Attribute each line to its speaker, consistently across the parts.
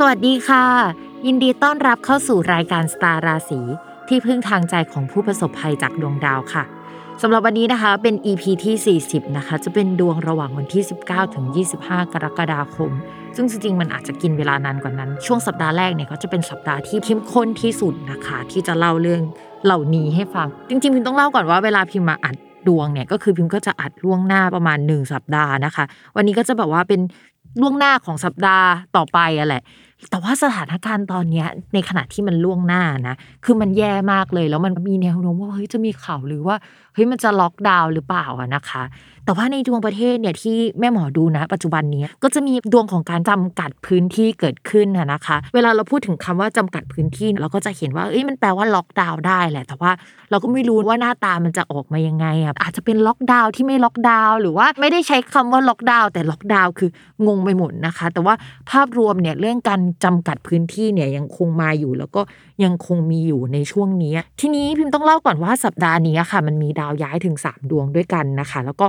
Speaker 1: สวัสดีค่ะ ยินดีต้อนรับเข้าสู่รายการสตาร์ราศีที่พึ่งทางใจของผู้ประสบภัยจากดวงดาวค่ะสำหรับวันนี้นะคะเป็น EP ที่ 40 นะคะ จะเป็นดวงระหว่างวันที่ 19 ถึง 25 กรกฎาคม ซึ่งจริงๆ มันอาจจะกินเวลานานกว่านั้น ช่วงสัปดาห์แรกเนี่ยก็จะเป็นสัปดาห์ที่เข้มข้นที่สุดนะคะ ที่จะเล่าเรื่องเหล่านี้ให้ฟัง จริงๆ พิมต้องเล่าก่อนว่าเวลาพิมมาอัดดวงเนี่ยก็คือพิมก็จะอัดล่วงหน้าประมาณ 1 สัปดาห์นะคะ วันนี้ก็จะแบบว่าเป็นล่วงหน้าของสัปดาห์ต่อไปอะแหละ แต่ว่าสถานการณ์ตอนเนี้ยในขณะที่มันล่วงหน้านะ คือมันแย่มากเลย แล้วมันมีแนวโน้มว่าเฮ้ยจะมีข่าวหรือว่าเฮ้ยมันจะล็อกดาวน์หรือเปล่าอะนะคะ แต่ว่าในดวงประเทศเนี่ยที่แม่หมอดูนะ ปัจจุบันนี้ก็จะมีดวงของการจำกัดพื้นที่เกิดขึ้นนะนะคะ เวลาเราพูดถึงคำว่าจำกัดพื้นที่เราก็จะเห็นว่าเอ้ยมันแปลว่าล็อกดาวน์ได้แหละ แต่ว่าเราก็ไม่รู้ว่าหน้าตามันจะออกมายังไงอะอาจจะเป็นล็อกดาวน์ที่ไม่ล็อกดาวน์หรือว่าไม่ได้ใช้คำว่าล็อกดาวน์แต่ล็อกดาวน์คืองงไปหมดนะคะ แต่ว่าภาพรวมเนี่ยเรื่องการจำกัดพื้นที่เนี่ยยังคงมาอยู่ แล้วก็ยังคงมีอยู่ในช่วงนี้ ทีนี้พิมพ์ต้องเล่าก่อนว่าสัปดาห์นี้ค่ะ มันมีดาวย้ายถึง 3 ดวงด้วยกันนะคะ แล้วก็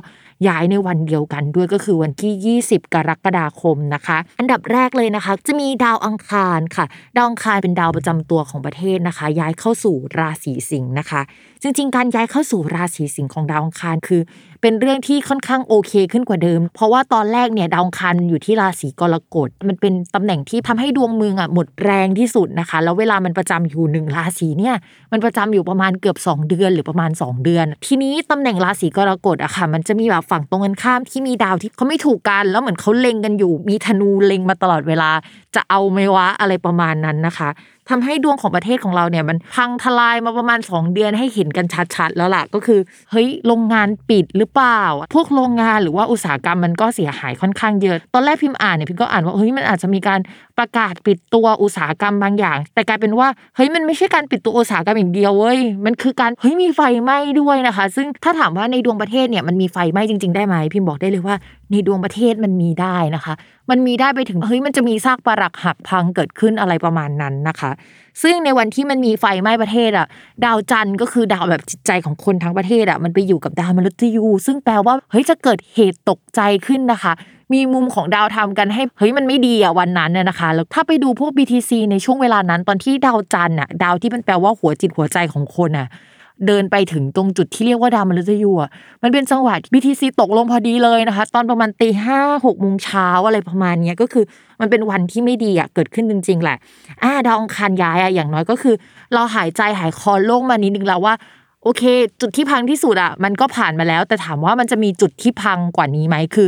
Speaker 1: ย้ายในวันเดียวกันด้วยก็คือวันที่ 20 กรกฎาคมนะคะ อันดับแรกเลยนะคะ จะมีดาวอังคารค่ะ ดาวอังคารเป็นดาวประจำตัวของประเทศนะคะ ย้ายเข้าสู่ราศีสิงห์นะคะ จริง ๆ การย้ายเข้าสู่ราศีสิงห์ของดาวอังคารคือ เป็นเรื่องที่ค่อนข้างโอเคขึ้นกว่าเดิม เพราะว่าตอนแรกเนี่ยดาวอังคารอยู่ที่ราศีกรกฎมันเป็นตำแหน่งที่ทำให้ดวงเมืองอะหมดแรงที่สุดนะคะ แล้วเวลามันประจำอยู่หนึ่งราศีเนี่ยมันประจำอยู่ประมาณเกือบ 2 เดือนหรือประมาณ 2 เดือน ทีนี้ตำแหน่งราศีกรกฎอะค่ะ มันจะมีแบบฝั่งตรงกันข้ามที่มีดาวที่เขาไม่ถูกกัน แล้วเหมือนเขาเล็งกันอยู่ มีธนูเล็งมาตลอดเวลา จะเอาไหมวะอะไรประมาณนั้นนะคะ ทำให้ดวงของประเทศของเราเนี่ยมันพังทลายมาประมาณ 2 เดือนให้เห็นกันชัดๆ แล้วล่ะก็คือเฮ้ยโรงงานปิดหรือเปล่า พวกโรงงานหรือว่าอุตสาหกรรมมันก็เสียหายค่อนข้างเยอะ ตอนแรกพิมพ์อ่านเนี่ยพิมพ์ก็อ่านว่าเฮ้ยมันอาจจะมีการประกาศปิดตัวอุตสาหกรรมบางอย่าง แต่กลายเป็นว่าเฮ้ยมันไม่ใช่การปิดตัวอุตสาหกรรมอย่างเดียวเว้ยมันคือการเฮ้ยมีไฟไหม้ด้วยนะคะ ซึ่งถ้าถามว่าในดวงประเทศเนี่ยมันมีไฟไหม้จริง ๆได้ไหมพิมพ์บอกได้เลยว่า ในดวงประเทศมันมีได้นะคะ มันมีได้ไปถึงเฮ้ยมันจะมีซากปรักหักพังเกิดขึ้นอะไรประมาณนั้นนะคะ ซึ่งในวันที่มันมีไฟไหม้ประเทศอะดาวจันทร์ก็คือดาวแบบจิตใจของคนทั้งประเทศอะมันไปอยู่กับดาวมฤตยู ซึ่งแปลว่าเฮ้ยจะเกิดเหตุตกใจขึ้นนะคะ มีมุมของดาวทำกันให้เฮ้ยมันไม่ดีอะวันนั้นน่ะนะคะแล้วถ้าไปดูพวก BTC ในช่วงเวลานั้น ตอนที่ดาวจันทร์อะดาวที่มันแปลว่าหัวจิตหัวใจของคนอะ เดินไปถึงตรงจุดที่เรียกว่าดาวมฤตยูอะมันเป็นจังหวะ BTC ตกลงพอดีเลยนะคะ ตอนประมาณตีห้าหกโมงเช้าอะไรประมาณเนี้ยก็คือมันเป็นวันที่ไม่ดีอะเกิดขึ้นจริง ๆ แหละอ่าดาวองคารย้ายอะอย่างน้อยก็คือ เราหายใจหายคอโล่งมานิดนึงแล้วว่าโอเค จุดที่พังที่สุดอะมันก็ผ่านมาแล้ว แต่ถามว่ามันจะมีจุดที่พังกว่านี้ไหมคือ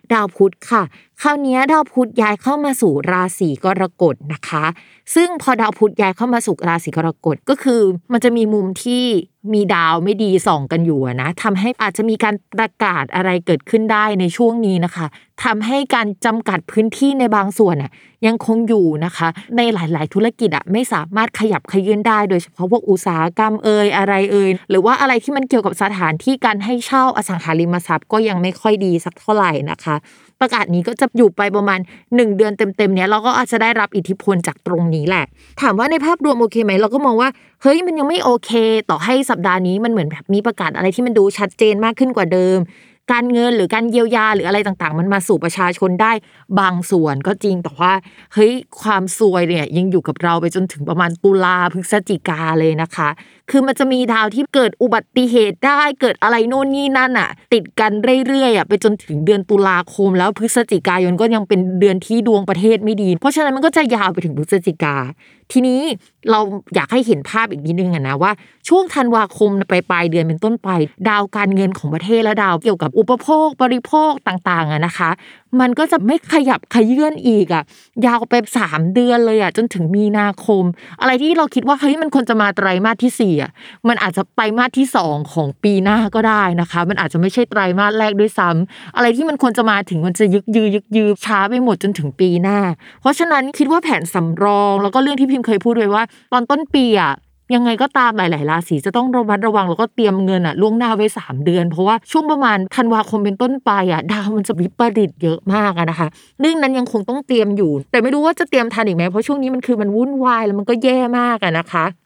Speaker 1: ดาวพุธค่ะ คราวนี้ดาวพุธย้ายเข้ามาสู่ราศีกรกฎนะคะ ซึ่งพอดาวพุธย้ายเข้ามาสู่ราศีกรกฎก็คือ มันจะมีมุมที่มีดาวไม่ดีส่องกันอยู่นะทำให้อาจจะมีการประกาศอะไรเกิดขึ้นได้ในช่วงนี้นะคะทำให้การจำกัดพื้นที่ในบางส่วนอะยังคงอยู่นะคะ ในหลาย ๆ ธุรกิจอะไม่สามารถขยับขยื่นได้ โดยเฉพาะพวกอุตสาหกรรมเอ่ยอะไรเอ่ยหรือว่าอะไรที่มันเกี่ยวกับสถานที่การให้เช่าอสังหาริมทรัพย์ก็ยังไม่ค่อยดีสักเท่าไหร่นะคะ ประกาศนี้ก็จะอยู่ไปประมาณ 1 เดือนเต็มๆเนี้ยเราก็อาจจะได้รับอิทธิพลจากตรงนี้แหละ ถามว่าในภาพรวมโอเคไหมเราก็มองว่าเฮ้ยมันยังไม่โอเค ต่อให้สัปดาห์นี้มันเหมือนแบบมีประกาศอะไรที่มันดูชัดเจนมากขึ้นกว่าเดิม การเงินหรือการเยียวยาหรืออะไรต่างๆ มันมาสู่ประชาชนได้บางส่วนก็จริงแต่ว่าเฮ้ยความซวยเนี่ยยังอยู่กับเราไปจนถึงประมาณตุลาพฤศจิกาเลยนะคะ คือมันจะมีดาวที่เกิดอุบัติเหตุได้เกิดอะไรโน่นนี่นั่นอะ ติดกันเรื่อยๆอะไปจนถึงเดือนตุลาคม แล้วพฤศจิกายนก็ยังเป็นเดือนที่ดวงประเทศไม่ดี เพราะฉะนั้นมันก็จะยาวไปถึงพฤศจิกา ทีนี้เราอยากให้เห็นภาพอีกนิดนึงอะนะว่าช่วงธันวาคมไปปลายเดือนเป็นต้นไป ดาวการเงินของประเทศและดาวเกี่ยวกับอุปโภคบริโภคต่างๆอะนะคะ มันก็จะไม่ขยับขยื่นอีกอะยาวไปสามเดือนเลยอะจนถึงมีนาคม อะไรที่เราคิดว่าเฮ้ยมันควรจะมาไตรมาสที่สี่อะมันอาจจะไตรมาสที่สองของปีหน้าก็ได้นะคะ มันอาจจะไม่ใช่ไตรมาสแรกด้วยซ้ำอะไรที่มันควรจะมาถึงมันจะยึกยือยึกยือช้าไปหมดจนถึงปีหน้า เพราะฉะนั้นคิดว่าแผนสำรอง แล้วก็เรื่องที่พิมพ์เคยพูดไว้ว่า ตอนต้นปีอะ ยังไงก็ตามหลาย ๆ ราศีจะต้องระมัดระวังแล้วก็เตรียมเงินอะล่วงหน้าไว้ 3 เดือน เพราะว่าช่วงประมาณธันวาคมเป็นต้นไปอะดาวมันจะวิปริตเยอะมากอะนะคะเรื่องนั้นยังคงต้องเตรียมอยู่ แต่ไม่รู้ว่าจะเตรียมทันอีกไหมเพราะช่วงนี้มันคือมันวุ่นวายแล้วมันก็แย่มากอะนะคะ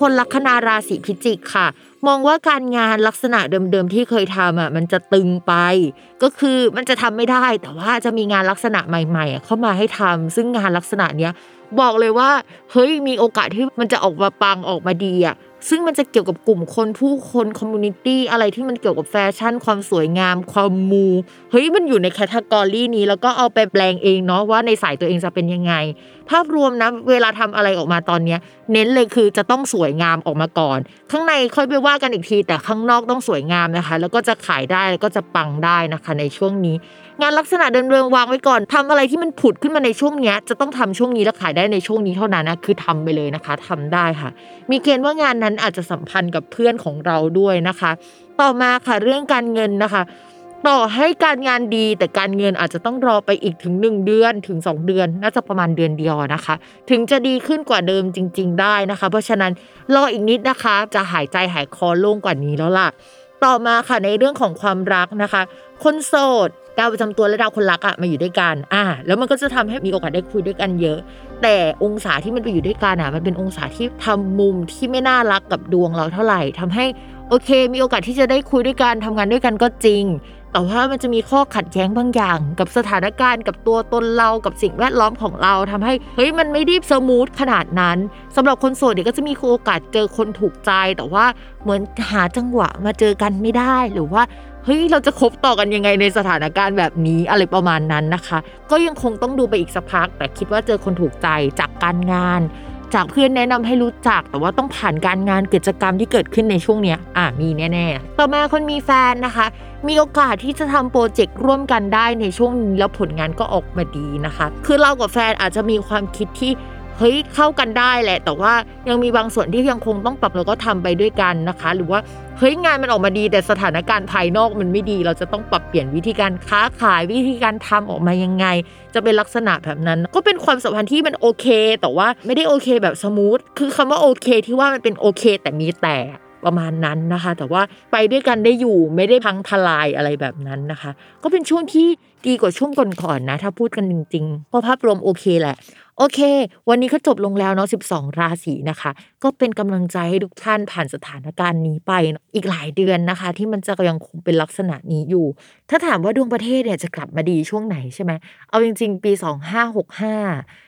Speaker 1: คนลัคนาราศีพิจิกค่ะ มองว่าการงานลักษณะเดิมๆที่เคยทำอะมันจะตึงไป ก็คือมันจะทำไม่ได้ แต่ว่าจะมีงานลักษณะใหม่ๆ เข้ามาให้ทำซึ่งงานลักษณะเนี้ยบอกเลยว่าเฮ้ยมีโอกาสที่มันจะออกมาปังออกมาดีอะ ซึ่งมันจะเกี่ยวกับกลุ่มคนผู้คน community อะไรที่มันเกี่ยวกับแฟชั่น ความสวยงาม ความมูเฮ้ยมันอยู่ในแคตตากรีนี้ แล้วก็เอาไปแปลงเองเนาะว่าในสายตัวเองจะเป็นยังไง ภาพรวมนะเวลาทำอะไรออกมาตอนเนี้ย เน้นเลยคือจะต้องสวยงามออกมาก่อน ข้างในค่อยไปว่ากันอีกที แต่ข้างนอกต้องสวยงามนะคะ แล้วก็จะขายได้แล้วก็จะปังได้นะคะในช่วงนี้ งานลักษณะเดิมๆวางไว้ก่อนทำอะไรที่มันผุดขึ้นมาในช่วงนี้จะต้องทำช่วงนี้แล้วขายได้ในช่วงนี้เท่านั้นนะคือทำไปเลยนะคะทำได้ค่ะ มีเกณฑ์ว่างานนั้นอาจจะสัมพันธ์กับเพื่อนของเราด้วยนะคะ ต่อมาค่ะเรื่องการเงินนะคะต่อให้การงานดีแต่การเงินอาจจะต้องรอไปอีกถึง 1 เดือนถึง 2 เดือน น่าจะประมาณเดือนเดียวนะคะ ถึงจะดีขึ้นกว่าเดิมจริง ๆ ได้นะคะ เพราะฉะนั้นรออีกนิดนะคะ จะหายใจหายคอโล่งกว่านี้แล้วล่ะ ต่อมาค่ะในเรื่องของความรักนะคะ คนโสดดาวประจำตัวและดาวคนรักอะมาอยู่ด้วยกัน อ่า แล้วมันก็จะทำให้มีโอกาสได้คุยด้วยกันเยอะ แต่องศาที่มันไปอยู่ด้วยกันอะมันเป็นองศาที่ทำมุมที่ไม่น่ารักกับดวงเราเท่าไหร่ทำให้โอเค มีโอกาสที่จะได้คุยด้วยกันทำงานด้วยกันก็จริง แต่ว่ามันจะมีข้อขัดแย้งบางอย่าง กับสถานการณ์กับตัวตนเรากับสิ่งแวดล้อมของเราทำให้เฮ้ยมันไม่รีบสมูทขนาดนั้นสำหรับคนโสดเนี่ยก็จะมีโอกาสเจอคนถูกใจ แต่ว่าเหมือนหาจังหวะมาเจอกันไม่ได้หรือว่า เฮ้ยเราจะคบต่อกันยังไงในสถานการณ์แบบนี้อะไรประมาณนั้นนะคะ ก็ยังคงต้องดูไปอีกสักพัก แต่คิดว่าเจอคนถูกใจจากการงาน จากเพื่อนแนะนำให้รู้จัก แต่ว่าต้องผ่านการงานกิจกรรมที่เกิดขึ้นในช่วงเนี้ยอะมีแน่ๆ ต่อมาคนมีแฟนนะคะ มีโอกาสที่จะทำโปรเจกต์ร่วมกันได้ในช่วงนี้แล้วผลงานก็ออกมาดีนะคะ คือเรากับแฟนอาจจะมีความคิดที่ เฮ้ยเข้ากันได้แหละ แต่ว่ายังมีบางส่วนที่ยังคงต้องปรับแล้วก็ทำไปด้วยกันนะคะ หรือว่าเฮ้ยงานมันออกมาดีแต่สถานการณ์ภายนอกมันไม่ดี เราจะต้องปรับเปลี่ยนวิธีการค้าขายวิธีการทำออกมายังไง จะเป็นลักษณะแบบนั้น ก็เป็นความสัมพันธ์ที่มันโอเค แต่ว่าไม่ได้โอเคแบบสมูทคือคำว่าโอเค ที่ว่ามันเป็นโอเค แต่มีแต่ ประมาณนั้นนะคะ แต่ว่าไปด้วยกันได้อยู่ไม่ได้พังทลายอะไรแบบนั้นนะคะ ก็เป็นช่วงที่ดีกว่าช่วงก่อนๆนะ ถ้าพูดกันจริงๆเพราะภาพรวมโอเคแหละ โอเค วันนี้ก็จบลงแล้วเนาะ 12 ราศีนะคะ ก็เป็นกำลังใจให้ทุกท่านผ่านสถานการณ์นี้ไป อีกหลายเดือนนะคะ ที่มันจะยังคงเป็นลักษณะนี้อยู่ ถ้าถามว่าดวงประเทศเนี่ยจะกลับมาดีช่วงไหนใช่ไหมเอาจริง ๆ ปี 2565